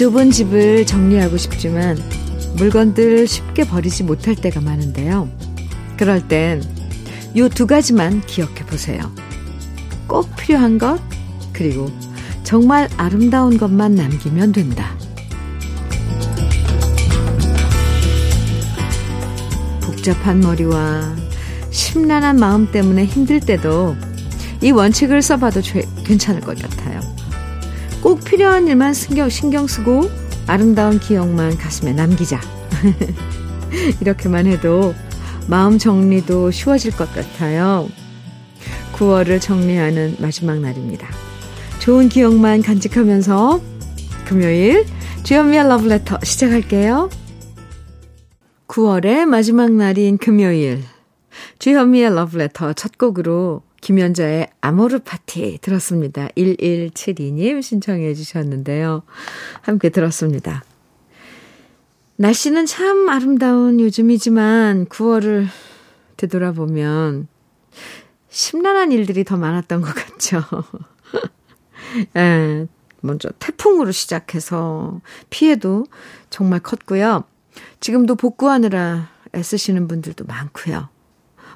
기좁은 집을 정리하고 싶지만 물건들 쉽게 버리지 못할 때가 많은데요. 그럴 땐 요 두 가지만 기억해 보세요. 꼭 필요한 것, 그리고 정말 아름다운 것만 남기면 된다. 복잡한 머리와 심란한 마음 때문에 힘들 때도 이 원칙을 써봐도 죄, 괜찮을 것 같아요. 꼭 필요한 일만 신경, 신경 쓰고 아름다운 기억만 가슴에 남기자. 이렇게만 해도 마음 정리도 쉬워질 것 같아요. 9월을 정리하는 마지막 날입니다. 좋은 기억만 간직하면서 금요일 주연미의 러브레터 시작할게요. 9월의 마지막 날인 금요일 주현미의 러브레터 첫 곡으로 김연자의 아모르 파티 들었습니다. 1172님 신청해 주셨는데요. 함께 들었습니다. 날씨는 참 아름다운 요즘이지만 9월을 되돌아보면 심란한 일들이 더 많았던 것 같죠. 예, 먼저 태풍으로 시작해서 피해도 정말 컸고요. 지금도 복구하느라 애쓰시는 분들도 많고요.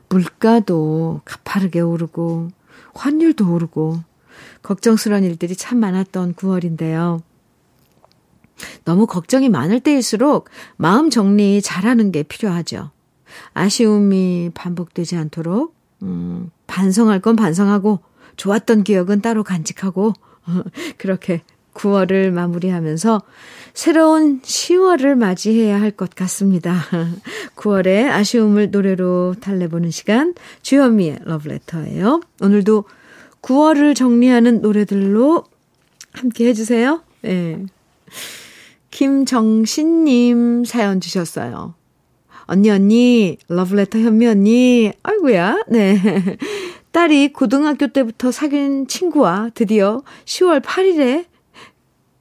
물가도 가파르게 오르고 환율도 오르고 걱정스러운 일들이 참 많았던 9월인데요. 너무 걱정이 많을 때일수록 마음 정리 잘하는 게 필요하죠. 아쉬움이 반복되지 않도록 음, 반성할 건 반성하고 좋았던 기억은 따로 간직하고 그렇게 9월을 마무리하면서 새로운 10월을 맞이해야 할 것 같습니다. 9월의 아쉬움을 노래로 달래보는 시간 주현미의 러브레터예요. 오늘도 9월을 정리하는 노래들로 함께 해주세요. 네. 김정신님 사연 주셨어요. 언니, 언니, 러브레터 현미 언니, 아이고야, 네. 딸이 고등학교 때부터 사귄 친구와 드디어 10월 8일에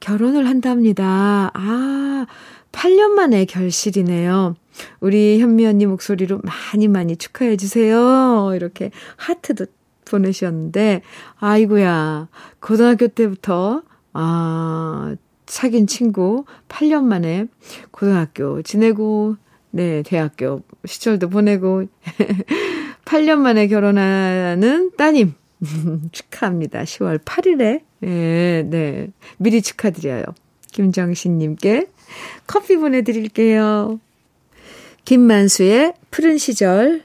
결혼을 한답니다. 아, 8년 만에 결실이네요. 우리 현미 언니 목소리로 많이 많이 축하해 주세요. 이렇게 하트도 보내셨는데, 아이고야, 고등학교 때부터, 아, 사귄 친구 8년 만에 고등학교 지내고, 네, 대학교 시절도 보내고, 8년 만에 결혼하는 따님, 축하합니다. 10월 8일에 네, 네. 미리 축하드려요. 김정신님께 커피 보내드릴게요. 김만수의 푸른 시절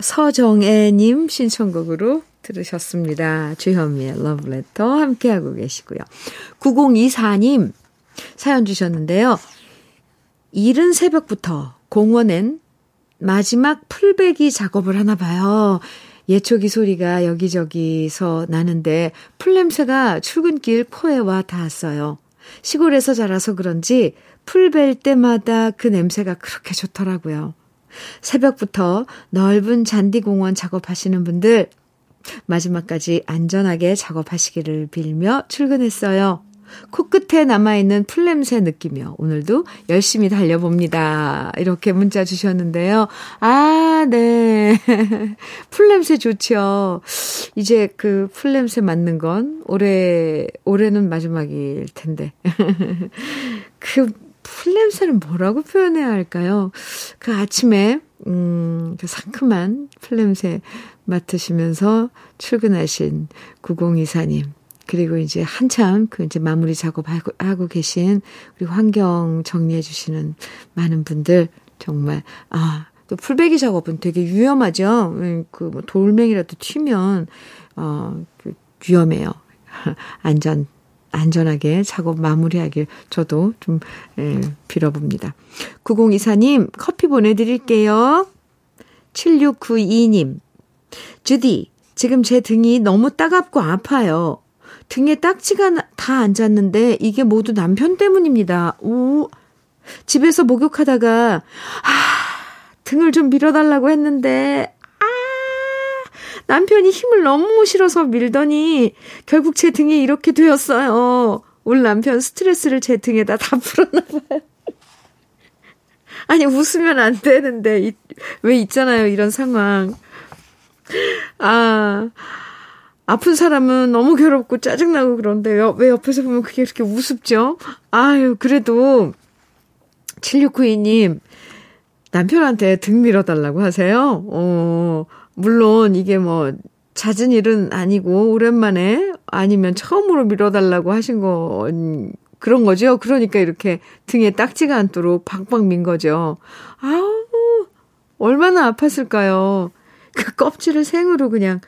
서정애님 신청곡으로 들으셨습니다. 주현미의 러브레터 함께하고 계시고요. 9024님 사연 주셨는데요. 이른 새벽부터 공원엔 마지막 풀베기 작업을 하나 봐요. 예초기 소리가 여기저기서 나는데 풀냄새가 출근길 코에 와 닿았어요. 시골에서 자라서 그런지 풀 벨 때마다 그 냄새가 그렇게 좋더라고요. 새벽부터 넓은 잔디공원 작업하시는 분들 마지막까지 안전하게 작업하시기를 빌며 출근했어요. 코끝에 남아있는 풀냄새 느끼며 오늘도 열심히 달려봅니다. 이렇게 문자 주셨는데요. 아, 네. 풀냄새 좋죠. 이제 그 풀냄새 맡는 건 올해, 올해는 마지막일 텐데. 그 풀냄새는 뭐라고 표현해야 할까요? 그 아침에, 음, 그 상큼한 풀냄새 맡으시면서 출근하신 9024님. 그리고 이제 한참 그 이제 마무리 작업하고 하고 계신 우리 환경 정리해 주시는 많은 분들 정말 아, 또 풀베기 작업은 되게 위험하죠. 음, 그뭐 돌멩이라도 튀면 어, 그 위험해요. 안전 안전하게 작업 마무리하길 저도 좀 예, 빌어봅니다. 9024님 커피 보내드릴게요. 7692님 주디 지금 제 등이 너무 따갑고 아파요. 등에 딱지가 다 앉았는데 이게 모두 남편 때문입니다. 오. 집에서 목욕하다가 아, 등을 좀 밀어달라고 했는데 아, 남편이 힘을 너무 실어서 밀더니 결국 제 등이 이렇게 되었어요. 올 남편 스트레스를 제 등에다 다 풀었나 봐요. 아니 웃으면 안 되는데 왜 있잖아요 이런 상황. 아 아픈 사람은 너무 괴롭고 짜증나고 그런데 왜 옆에서 보면 그게 그렇게 우습죠? 아유, 그래도 7692님, 남편한테 등 밀어달라고 하세요? 어, 물론 이게 뭐, 잦은 일은 아니고, 오랜만에, 아니면 처음으로 밀어달라고 하신 거, 그런 거죠? 그러니까 이렇게 등에 딱지가 않도록 박박 민 거죠. 아우, 얼마나 아팠을까요? 그 껍질을 생으로 그냥,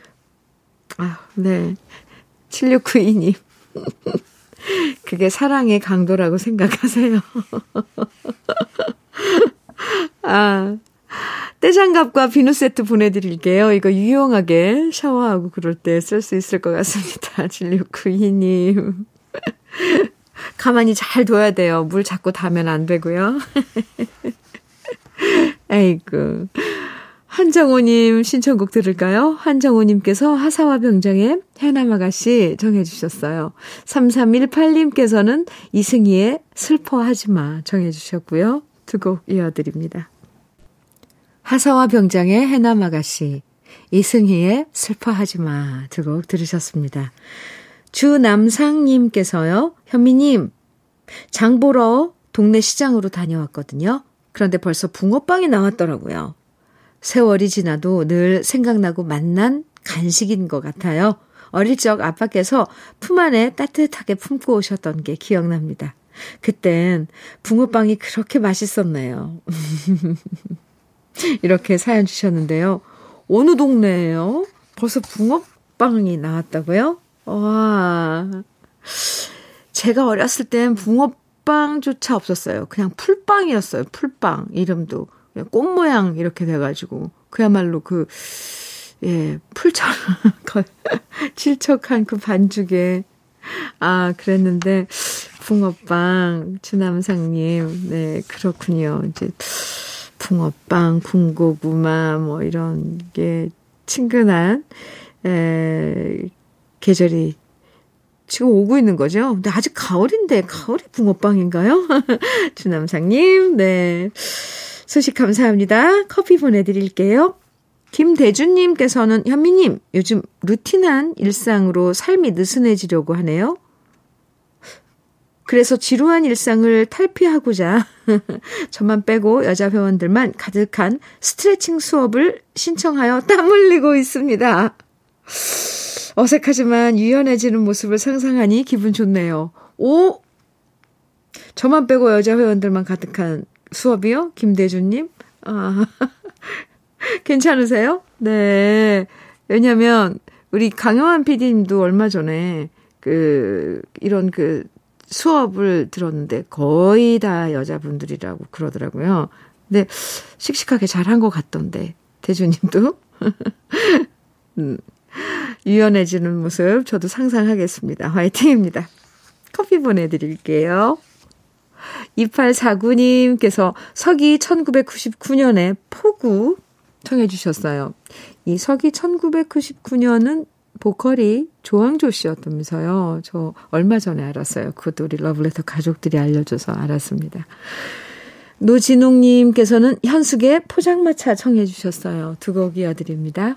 아, 네. 7692님. 그게 사랑의 강도라고 생각하세요. 아, 떼장갑과 비누 세트 보내드릴게요. 이거 유용하게 샤워하고 그럴 때 쓸 수 있을 것 같습니다. 7692님. 가만히 잘 둬야 돼요. 물 자꾸 닿으면 안 되고요. 에이구. 한정호님 신청곡 들을까요? 한정호님께서 하사와 병장의 해남아가씨 정해주셨어요. 3318님께서는 이승희의 슬퍼하지마 정해주셨고요. 두 곡 이어드립니다. 하사와 병장의 해남아가씨, 이승희의 슬퍼하지마 두 곡 들으셨습니다. 주남상님께서요, 현미님, 장 보러 동네 시장으로 다녀왔거든요. 그런데 벌써 붕어빵이 나왔더라고요. 세월이 지나도 늘 생각나고 만난 간식인 것 같아요. 어릴 적 아빠께서 품 안에 따뜻하게 품고 오셨던 게 기억납니다. 그땐 붕어빵이 그렇게 맛있었네요. 이렇게 사연 주셨는데요. 어느 동네예요? 벌써 붕어빵이 나왔다고요? 와. 제가 어렸을 땐 붕어빵조차 없었어요. 그냥 풀빵이었어요. 풀빵. 이름도. 꽃 모양 이렇게 돼가지고. 그야말로 그, 예, 풀처럼, 칠척한 그 반죽에. 아, 그랬는데, 붕어빵, 주남상님. 네, 그렇군요. 이제, 붕어빵, 군고구마, 뭐, 이런 게 친근한, 에, 계절이 지금 오고 있는 거죠? 근데 아직 가을인데, 가을이 붕어빵인가요? 주남상님, 네. 소식 감사합니다. 커피 보내드릴게요. 김대준님께서는 현미님, 요즘 루틴한 일상으로 삶이 느슨해지려고 하네요. 그래서 지루한 일상을 탈피하고자 저만 빼고 여자 회원들만 가득한 스트레칭 수업을 신청하여 땀 흘리고 있습니다. 어색하지만 유연해지는 모습을 상상하니 기분 좋네요. 오! 저만 빼고 여자 회원들만 가득한 수업이요? 김대준님? 아, 괜찮으세요? 네. 왜냐면, 우리 강영환 PD님도 얼마 전에, 그, 이런 그 수업을 들었는데, 거의 다 여자분들이라고 그러더라고요. 근데, 씩씩하게 잘한 것 같던데, 대준님도. 음, 유연해지는 모습 저도 상상하겠습니다. 화이팅입니다. 커피 보내드릴게요. 2849님께서 서기 1999년에 포구 청해 주셨어요. 이 서기 1999년은 보컬이 조항조 씨였다면서요. 저 얼마 전에 알았어요. 그것도 우리 러블레터 가족들이 알려줘서 알았습니다. 노진웅님께서는 현숙의 포장마차 청해 주셨어요. 두 곡 이어드립니다.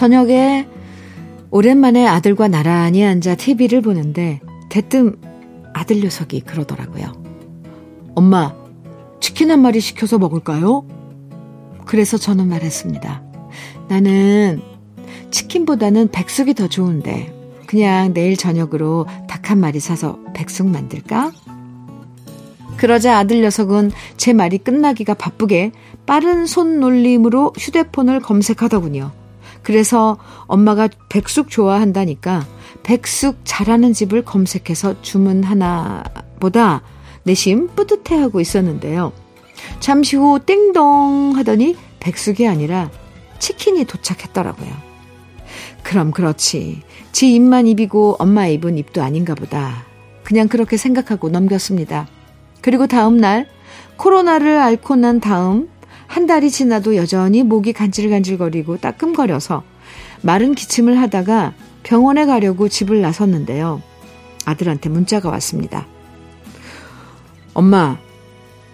저녁에 오랜만에 아들과 나란히 앉아 TV를 보는데 대뜸 아들 녀석이 그러더라고요. 엄마, 치킨 한 마리 시켜서 먹을까요? 그래서 저는 말했습니다. 나는 치킨보다는 백숙이 더 좋은데 그냥 내일 저녁으로 닭 한 마리 사서 백숙 만들까? 그러자 아들 녀석은 제 말이 끝나기가 바쁘게 빠른 손놀림으로 휴대폰을 검색하더군요. 그래서 엄마가 백숙 좋아한다니까 백숙 잘하는 집을 검색해서 주문 하나 보다 내심 뿌듯해하고 있었는데요. 잠시 후 띵동 하더니 백숙이 아니라 치킨이 도착했더라고요. 그럼 그렇지. 지 입만 입이고 엄마 입은 입도 아닌가 보다. 그냥 그렇게 생각하고 넘겼습니다. 그리고 다음 날 코로나를 앓고 난 다음 한 달이 지나도 여전히 목이 간질간질거리고 따끔거려서 마른 기침을 하다가 병원에 가려고 집을 나섰는데요. 아들한테 문자가 왔습니다. 엄마,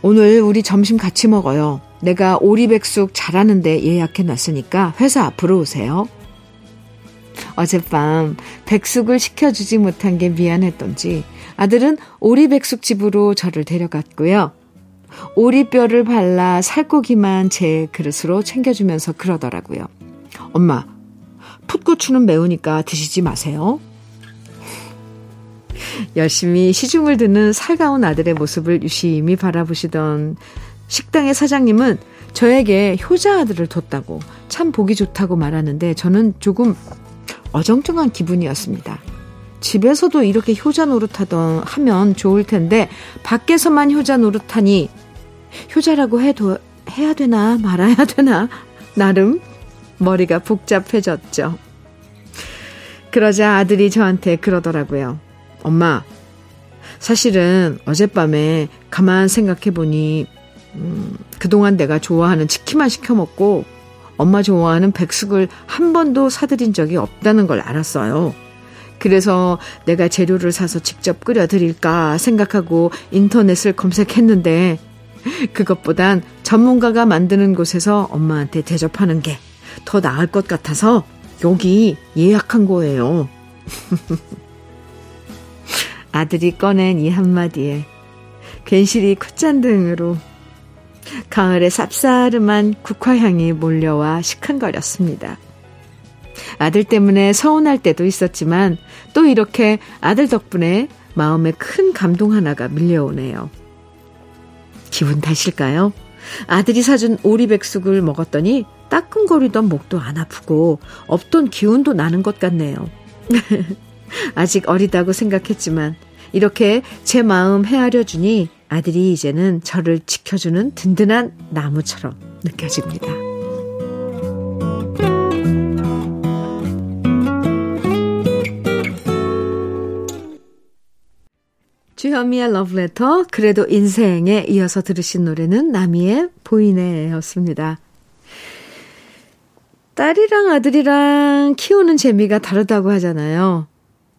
오늘 우리 점심 같이 먹어요. 내가 오리백숙 잘하는데 예약해 놨으니까 회사 앞으로 오세요. 어젯밤 백숙을 시켜주지 못한 게 미안했던지 아들은 오리백숙 집으로 저를 데려갔고요. 오리뼈를 발라 살코기만 제 그릇으로 챙겨주면서 그러더라고요. 엄마, 풋고추는 매우니까 드시지 마세요. 열심히 시중을 듣는 살가운 아들의 모습을 유심히 바라보시던 식당의 사장님은 저에게 효자 아들을 뒀다고 참 보기 좋다고 말하는데 저는 조금 어정쩡한 기분이었습니다. 집에서도 이렇게 효자 노릇하던 하면 좋을 텐데 밖에서만 효자 노릇하니 효자라고 해도 해야 되나 말아야 되나 나름 머리가 복잡해졌죠. 그러자 아들이 저한테 그러더라고요. 엄마, 사실은 어젯밤에 가만 생각해 보니, 음, 그동안 내가 좋아하는 치킨만 시켜 먹고 엄마 좋아하는 백숙을 한 번도 사드린 적이 없다는 걸 알았어요. 그래서 내가 재료를 사서 직접 끓여드릴까 생각하고 인터넷을 검색했는데 그것보단 전문가가 만드는 곳에서 엄마한테 대접하는 게 더 나을 것 같아서 여기 예약한 거예요. 아들이 꺼낸 이 한마디에 괜시리 콧잔등으로 가을의 쌉싸름한 국화향이 몰려와 시큰거렸습니다. 아들 때문에 서운할 때도 있었지만 또 이렇게 아들 덕분에 마음에 큰 감동 하나가 밀려오네요. 기분 탓일까요? 아들이 사준 오리백숙을 먹었더니 따끔거리던 목도 안 아프고 없던 기운도 나는 것 같네요. 아직 어리다고 생각했지만 이렇게 제 마음 헤아려 주니 아들이 이제는 저를 지켜주는 든든한 나무처럼 느껴집니다. 주현미의 러브레터, 그래도 인생에 이어서 들으신 노래는 나미의 보이네였습니다. 딸이랑 아들이랑 키우는 재미가 다르다고 하잖아요.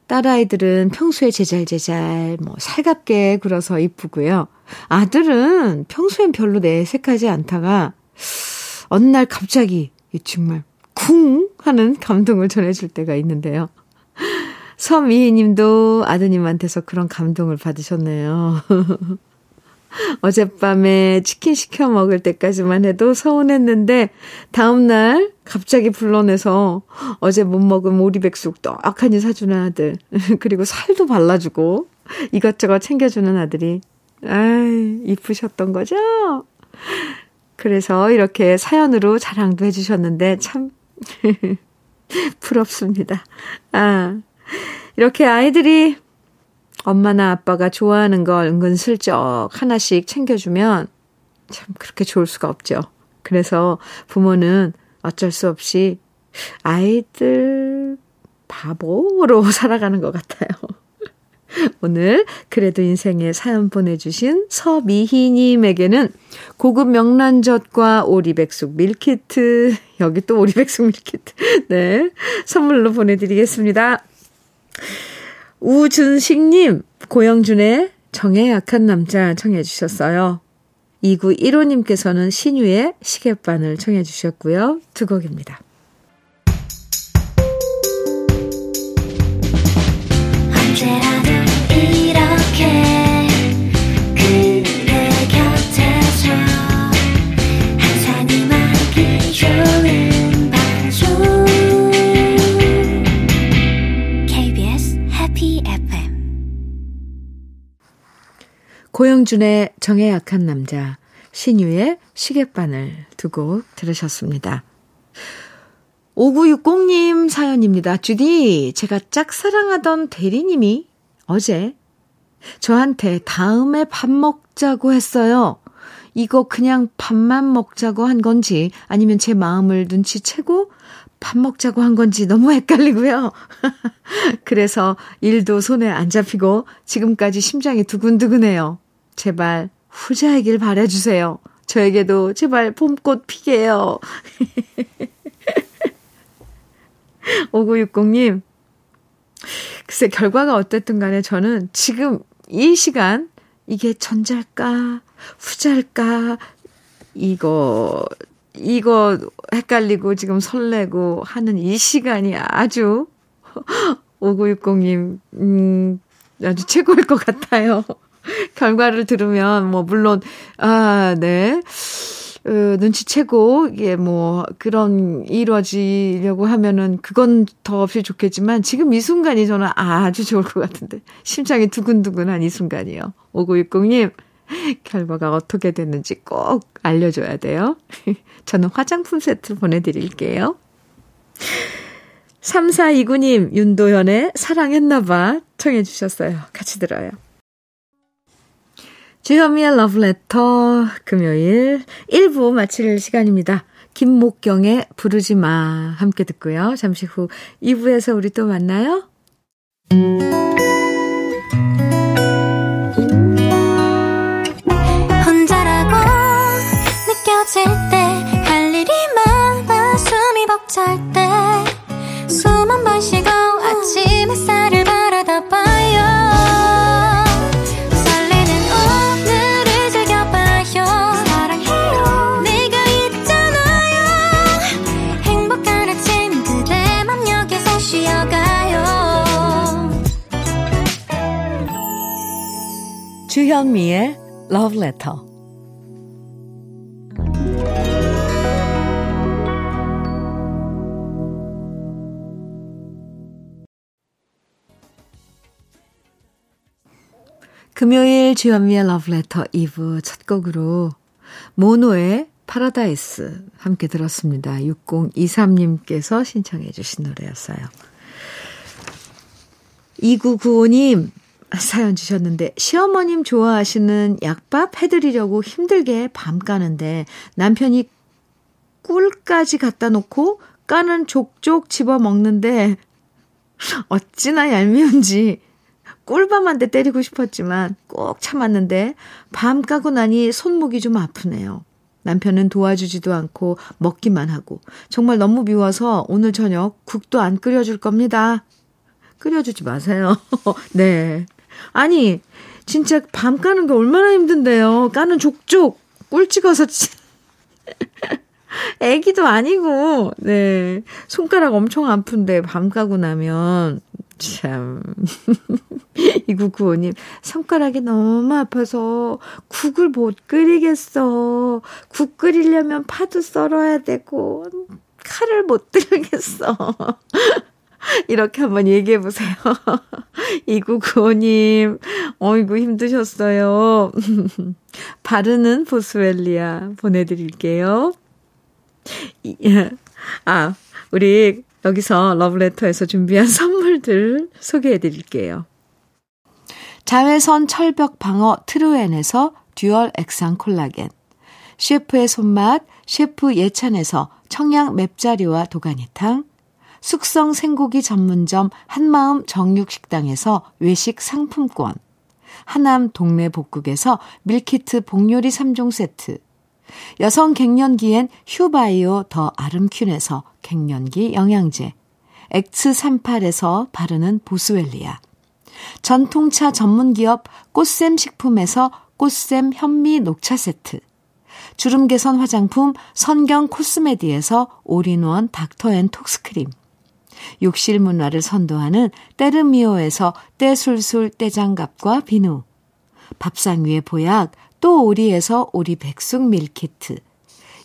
딸아이들은 평소에 제잘제잘, 뭐, 살갑게 굴어서 이쁘고요. 아들은 평소엔 별로 내색하지 않다가, 어느 날 갑자기, 정말, 쿵! 하는 감동을 전해줄 때가 있는데요. 서미희 님도 아드님한테서 그런 감동을 받으셨네요. 어젯밤에 치킨 시켜 먹을 때까지만 해도 서운했는데, 다음날 갑자기 불러내서 어제 못 먹은 오리백숙 떡하니 사주는 아들, 그리고 살도 발라주고 이것저것 챙겨주는 아들이, 아이, 이쁘셨던 거죠? 그래서 이렇게 사연으로 자랑도 해주셨는데 참 부럽습니다. 아, 이렇게 아이들이 엄마나 아빠가 좋아하는 걸 은근슬쩍 하나씩 챙겨주면 참 그렇게 좋을 수가 없죠. 그래서 부모는 어쩔 수 없이 아이들 바보로 살아가는 것 같아요. 오늘 그래도 인생에 사연 보내주신 서미희님에게는 고급 명란젓과 오리백숙 밀키트, 여기 또 오리백숙 밀키트, 네, 선물로 보내드리겠습니다. 우준식님, 고영준의 정에 약한 남자 청해 주셨어요. 2915님께서는 신유의 시계바늘 청해 주셨고요. 두 곡입니다. 고영준의 정에 약한 남자, 신유의 시계바늘 두 곡 들으셨습니다. 5960님 사연입니다. 주디, 제가 짝사랑하던 대리님이 어제 저한테 다음에 밥 먹자고 했어요. 이거 그냥 밥만 먹자고 한 건지 아니면 제 마음을 눈치채고 밥 먹자고 한 건지 너무 헷갈리고요. 그래서 일도 손에 안 잡히고 지금까지 심장이 두근두근해요. 제발 후자이길 바래주세요. 저에게도 제발 봄꽃 피게요. 5960님, 글쎄, 결과가 어땠든 간에 저는 지금 이 시간, 이게 전자일까, 후자일까, 이거, 이거 헷갈리고 지금 설레고 하는 이 시간이 아주 5960님, 음, 아주 최고일 것 같아요. 결과를 들으면, 뭐, 물론, 아, 네. 어, 눈치채고, 이게 뭐, 그런, 이루어지려고 하면은, 그건 더 없이 좋겠지만, 지금 이 순간이 저는 아주 좋을 것 같은데. 심장이 두근두근한 이 순간이요. 5960님, 결과가 어떻게 됐는지 꼭 알려줘야 돼요. 저는 화장품 세트 보내드릴게요. 3429님, 윤도현의 사랑했나봐 청해주셨어요. 같이 들어요. 주현미의 러브레터 금요일 1부 마칠 시간입니다. 김목경의 부르지 마 함께 듣고요. 잠시 후 2부에서 우리 또 만나요. 혼자라고 느껴질 때 할 일이 많아 숨이 벅찰 때숨한번 쉬고 쉬어가요. 주현미의 Love Letter. 금요일 주현미의 러브레터 2부 첫 곡으로 모노의 파라다이스 함께 들었습니다. 6023님께서 신청해 주신 노래였어요. 2995님 사연 주셨는데 시어머님 좋아하시는 약밥 해드리려고 힘들게 밤 까는데 남편이 꿀까지 갖다 놓고 까는 족족 집어 먹는데 어찌나 얄미운지 꿀밤 한대 때리고 싶었지만 꼭 참았는데 밤 까고 나니 손목이 좀 아프네요. 남편은 도와주지도 않고 먹기만 하고 정말 너무 미워서 오늘 저녁 국도 안 끓여줄 겁니다. 끓여주지 마세요. 네. 아니 진짜 밤 까는 게 얼마나 힘든데요. 까는 족족 꿀 찍어서 애기도 아니고 네 손가락 엄청 아픈데 밤 까고 나면 참. 2995님, 손가락이 너무 아파서 국을 못 끓이겠어. 국 끓이려면 파도 썰어야 되고, 칼을 못 들겠어. 이렇게 한번 얘기해 보세요. 2995님, 어이구, 힘드셨어요. 바르는 보스웰리아 보내드릴게요. 아, 우리 여기서 러브레터에서 준비한 선물 들 소개해 드릴게요. 자외선 철벽 방어 트루엔에서 듀얼 액상 콜라겐, 셰프의 손맛 셰프 예찬에서 청양 맵자리와 도가니탕, 숙성 생고기 전문점 한마음 정육식당에서 외식 상품권, 하남 동네 복국에서 밀키트 복요리 3종 세트, 여성 갱년기엔 휴바이오 더 아름퀸에서 갱년기 영양제, 엑스38에서 바르는 보스웰리아, 전통차 전문기업 꽃샘 식품에서 꽃샘 현미 녹차 세트, 주름 개선 화장품 선경 코스메디에서 올인원 닥터앤톡스크림, 욕실 문화를 선도하는 때르미오에서 때술술 때장갑과 비누, 밥상 위의 보약 또 오리에서 오리 백숙 밀키트,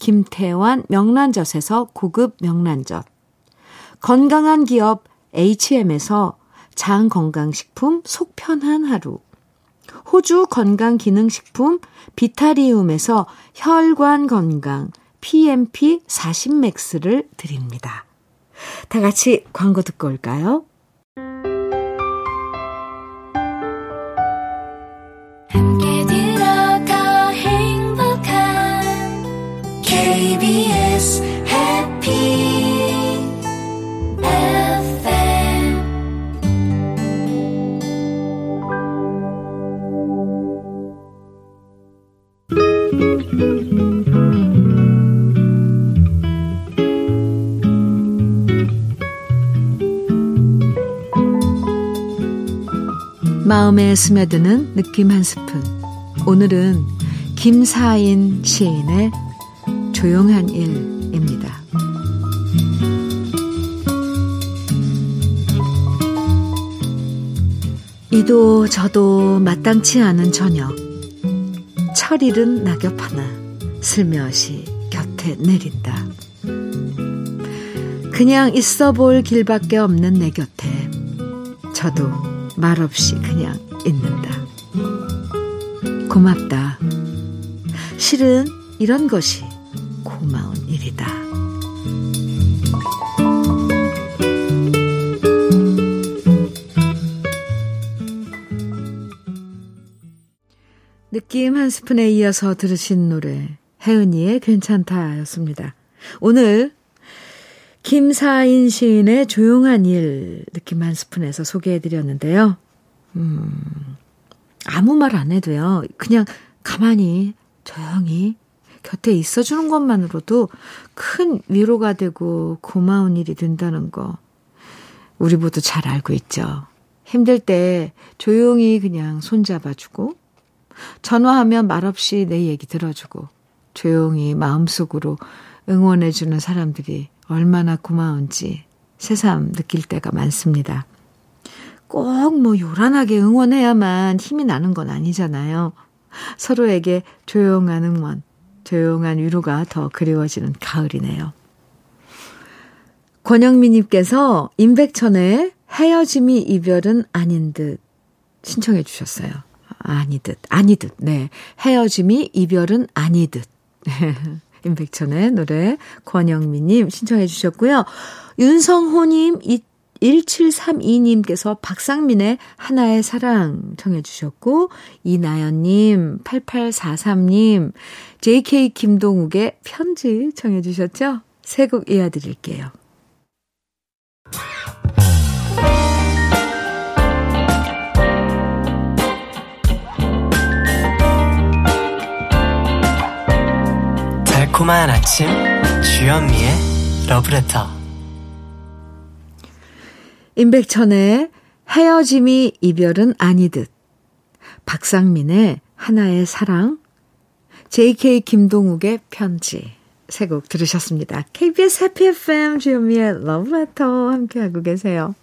김태환 명란젓에서 고급 명란젓. 건강한 기업 HM에서 장건강식품 속편한 하루. 호주 건강기능식품 비타리움에서 혈관 건강 PMP 40맥스를 드립니다. 다 같이 광고 듣고 올까요? 마음에 스며드는 느낌 한 스푼. 오늘은 김사인 시인의 조용한 일입니다. 이도 저도 마땅치 않은 저녁. 철 잃은 낙엽 하나 슬며시 곁에 내린다. 그냥 있어 볼 길밖에 없는 내 곁에 저도 말없이 그냥 있는다. 고맙다. 실은 이런 것이 고마운 일이다. 느낌 한 스푼에 이어서 들으신 노래 혜은이의 괜찮다 였습니다. 오늘 김사인 시인의 조용한 일 느낌 한 스푼에서 소개해드렸는데요. 음, 아무 말 안 해도요. 그냥 가만히 조용히 곁에 있어주는 것만으로도 큰 위로가 되고 고마운 일이 된다는 거 우리 모두 잘 알고 있죠. 힘들 때 조용히 그냥 손잡아주고 전화하면 말없이 내 얘기 들어주고 조용히 마음속으로 응원해주는 사람들이 얼마나 고마운지 새삼 느낄 때가 많습니다. 꼭 뭐 요란하게 응원해야만 힘이 나는 건 아니잖아요. 서로에게 조용한 응원, 조용한 위로가 더 그리워지는 가을이네요. 권영민님께서 임백천의 헤어짐이 이별은 아닌 듯 신청해 주셨어요. 아니듯, 아니듯, 네. 헤어짐이 이별은 아니듯. 임백천의 노래 권영미님 신청해 주셨고요. 윤성호님 1732님께서 박상민의 하나의 사랑 청해 주셨고 이나연님 8843님 JK 김동욱의 편지 청해 주셨죠? 세 곡 이어드릴게요. 달콤한 아침 주현미의 러브레터 임백천의 헤어짐이 이별은 아니듯 박상민의 하나의 사랑 JK 김동욱의 편지 세 곡 들으셨습니다. KBS 해피 FM 주현미의 러브레터 함께하고 계세요.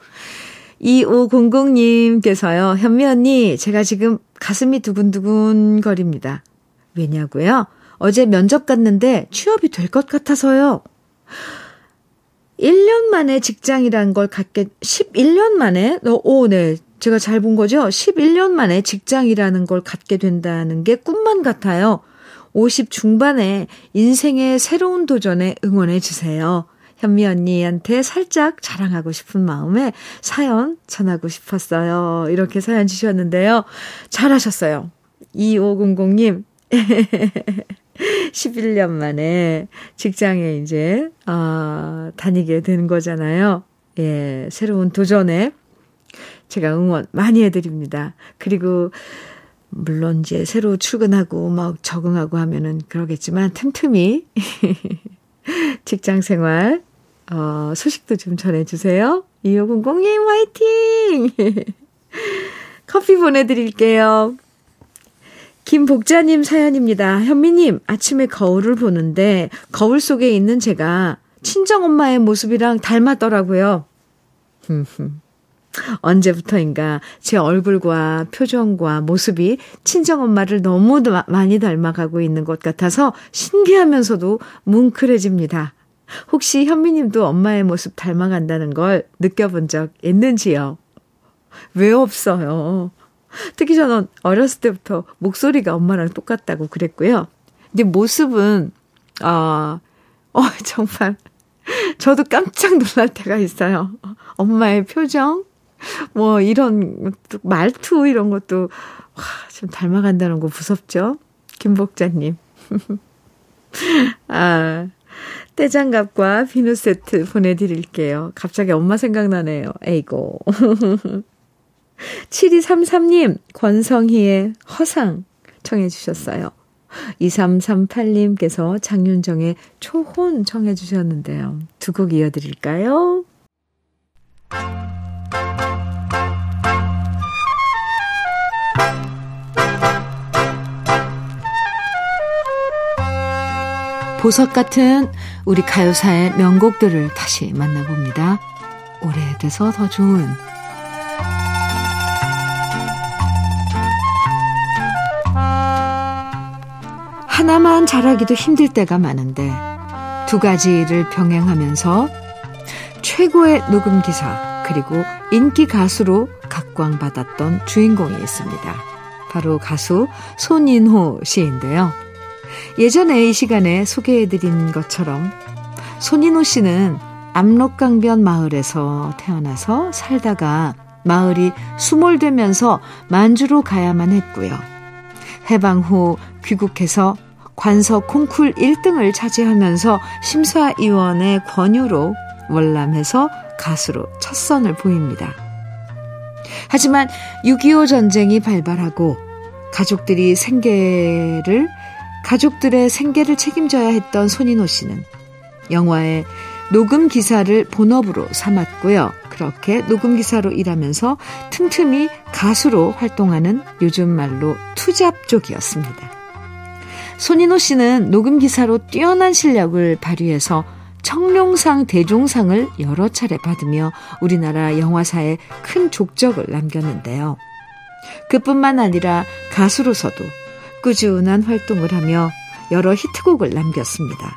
2500님께서요. 현미 언니 제가 지금 가슴이 두근두근 거립니다. 왜냐고요? 어제 면접 갔는데 취업이 될 것 같아서요. 1년 만에 직장이란 걸 갖게, 11년 만에, 어, 오, 네. 제가 잘 본 거죠? 11년 만에 직장이라는 걸 갖게 된다는 게 꿈만 같아요. 50 중반에 인생의 새로운 도전에 응원해 주세요. 현미 언니한테 살짝 자랑하고 싶은 마음에 사연 전하고 싶었어요. 이렇게 사연 주셨는데요. 잘하셨어요. 2500님. 11년 만에 직장에 이제, 아, 다니게 되는 거잖아요. 예, 새로운 도전에 제가 응원 많이 해드립니다. 그리고, 물론 이제 새로 출근하고 막 적응하고 하면은 그러겠지만 틈틈이 직장 생활, 어, 소식도 좀 전해주세요. 2500님 화이팅! 커피 보내드릴게요. 김복자님 사연입니다. 현미님, 아침에 거울을 보는데 거울 속에 있는 제가 친정엄마의 모습이랑 닮았더라고요. 언제부터인가 제 얼굴과 표정과 모습이 친정엄마를 너무 많이 닮아가고 있는 것 같아서 신기하면서도 뭉클해집니다. 혹시 현미님도 엄마의 모습 닮아간다는 걸 느껴본 적 있는지요? 왜 없어요? 특히 저는 어렸을 때부터 목소리가 엄마랑 똑같다고 그랬고요. 근데 모습은, 아, 어, 정말, 저도 깜짝 놀랄 때가 있어요. 엄마의 표정, 뭐, 이런, 말투, 이런 것도, 와, 좀 닮아간다는 거 무섭죠? 김복자님. 아, 떼장갑과 비누 세트 보내드릴게요. 갑자기 엄마 생각나네요. 에이고. 7233님, 권성희의 허상 청해주셨어요. 2338님께서 장윤정의 초혼 청해주셨는데요. 두 곡 이어드릴까요? 보석 같은 우리 가요사의 명곡들을 다시 만나봅니다. 오래돼서 더 좋은 하나만 잘하기도 힘들 때가 많은데 두 가지를 병행하면서 최고의 녹음 기사 그리고 인기 가수로 각광받았던 주인공이 있습니다. 바로 가수 손인호 씨인데요. 예전에 이 시간에 소개해드린 것처럼 손인호 씨는 압록강변 마을에서 태어나서 살다가 마을이 수몰되면서 만주로 가야만 했고요. 해방 후 귀국해서 관서 콩쿨 1등을 차지하면서 심사위원의 권유로 월남에서 가수로 첫 선을 보입니다. 하지만 6.25 전쟁이 발발하고 가족들이 생계를 가족들의 생계를 책임져야 했던 손인호 씨는 영화의 녹음 기사를 본업으로 삼았고요. 그렇게 녹음 기사로 일하면서 틈틈이 가수로 활동하는 요즘 말로 투잡족이었습니다. 손인호 씨는 녹음 기사로 뛰어난 실력을 발휘해서 청룡상 대종상을 여러 차례 받으며 우리나라 영화사에 큰 족적을 남겼는데요. 그뿐만 아니라 가수로서도 꾸준한 활동을 하며 여러 히트곡을 남겼습니다.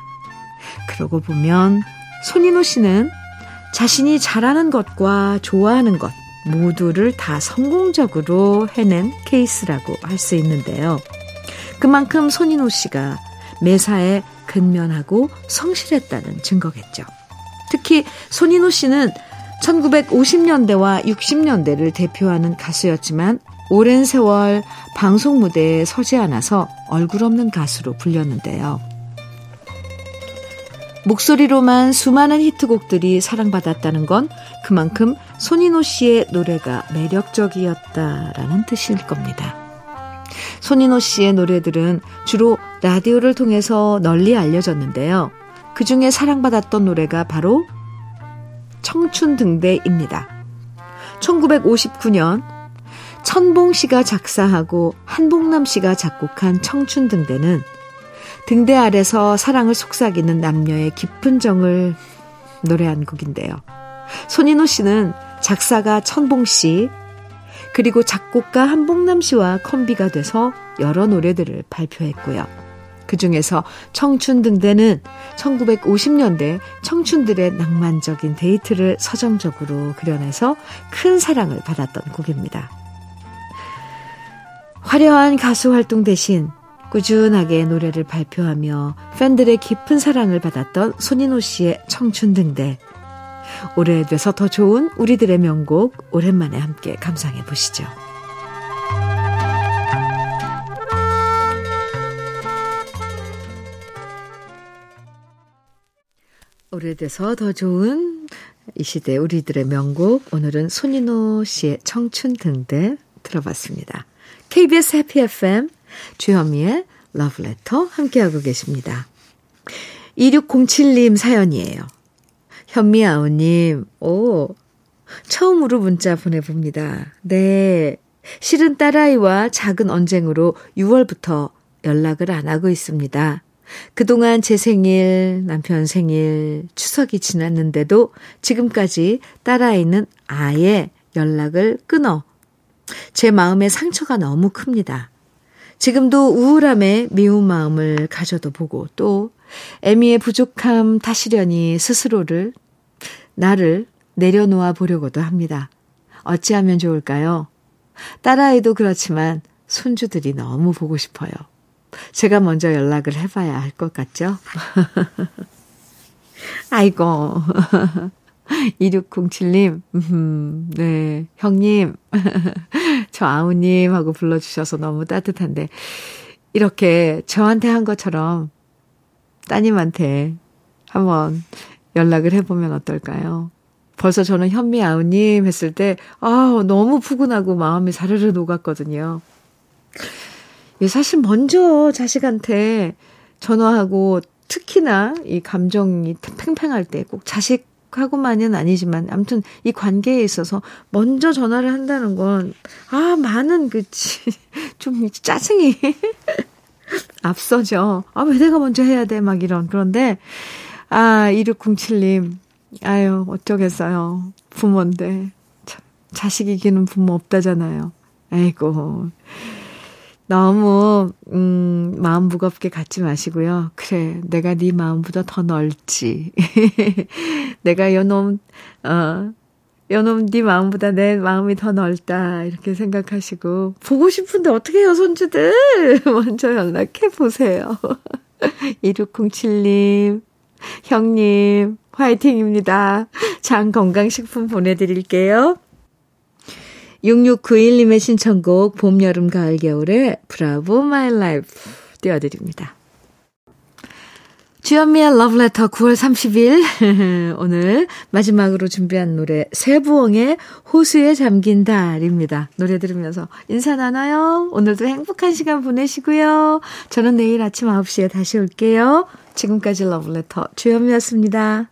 그러고 보면 손인호 씨는 자신이 잘하는 것과 좋아하는 것 모두를 다 성공적으로 해낸 케이스라고 할 수 있는데요. 그만큼 손인호 씨가 매사에 근면하고 성실했다는 증거겠죠. 특히 손인호 씨는 1950년대와 60년대를 대표하는 가수였지만 오랜 세월 방송 무대에 서지 않아서 얼굴 없는 가수로 불렸는데요. 목소리로만 수많은 히트곡들이 사랑받았다는 건 그만큼 손인호 씨의 노래가 매력적이었다라는 뜻일 겁니다. 손인호 씨의 노래들은 주로 라디오를 통해서 널리 알려졌는데요. 그 중에 사랑받았던 노래가 바로 청춘 등대입니다. 1959년 천봉 씨가 작사하고 한복남 씨가 작곡한 청춘 등대는 등대 아래서 사랑을 속삭이는 남녀의 깊은 정을 노래한 곡인데요. 손인호 씨는 작사가 천봉 씨, 그리고 작곡가 한복남 씨와 콤비가 돼서 여러 노래들을 발표했고요. 그 중에서 청춘 등대는 1950년대 청춘들의 낭만적인 데이트를 서정적으로 그려내서 큰 사랑을 받았던 곡입니다. 화려한 가수 활동 대신 꾸준하게 노래를 발표하며 팬들의 깊은 사랑을 받았던 손인호 씨의 청춘 등대. 오래돼서 더 좋은 우리들의 명곡 오랜만에 함께 감상해 보시죠. 오래돼서 더 좋은 이 시대 우리들의 명곡 오늘은 손인호 씨의 청춘 등대 들어봤습니다. KBS 해피 FM 주현미의 러브레터 함께하고 계십니다. 2607님 사연이에요. 현미 아우님, 오, 처음으로 문자 보내봅니다. 네. 실은 딸아이와 작은 언쟁으로 6월부터 연락을 안 하고 있습니다. 그동안 제 생일, 남편 생일, 추석이 지났는데도 지금까지 딸아이는 아예 연락을 끊어 제 마음에 상처가 너무 큽니다. 지금도 우울함에 미운 마음을 가져도 보고 또 애미의 부족함 탓이려니 스스로를 나를 내려놓아 보려고도 합니다. 어찌하면 좋을까요? 딸아이도 그렇지만 손주들이 너무 보고 싶어요. 제가 먼저 연락을 해봐야 할 것 같죠? 아이고. 2607님, 음, 네, 형님, 저 아우님 하고 불러주셔서 너무 따뜻한데, 이렇게 저한테 한 것처럼 따님한테 한번 연락을 해보면 어떨까요? 벌써 저는 현미 아우님 했을 때, 아 너무 푸근하고 마음이 사르르 녹았거든요. 사실 먼저 자식한테 전화하고 특히나 이 감정이 팽팽할 때 꼭 자식하고만은 아니지만 아무튼 이 관계에 있어서 먼저 전화를 한다는 건, 아, 많은 그, 좀 짜증이 앞서죠. 아, 왜 내가 먼저 해야 돼? 막 이런. 그런데, 아, 2607님, 아유, 어쩌겠어요. 부모인데. 참, 자식 이기는 부모 없다잖아요. 아이고. 너무, 음, 마음 무겁게 갖지 마시고요. 그래, 내가 네 마음보다 더 넓지. 내가 요놈, 어, 요놈 네 마음보다 내 마음이 더 넓다. 이렇게 생각하시고, 보고 싶은데 어떻게 해요, 손주들? 먼저 연락해 보세요. 2607님, 형님, 화이팅입니다. 장 건강식품 보내드릴게요. 6691님의 신청곡 봄, 여름, 가을, 겨울의 Bravo My Life 띄워드립니다. 주현미의 러브레터 9월 30일 오늘 마지막으로 준비한 노래 세부엉의 호수에 잠긴 달입니다. 노래 들으면서 인사 나눠요. 오늘도 행복한 시간 보내시고요. 저는 내일 아침 9시에 다시 올게요. 지금까지 러브레터 주현미였습니다.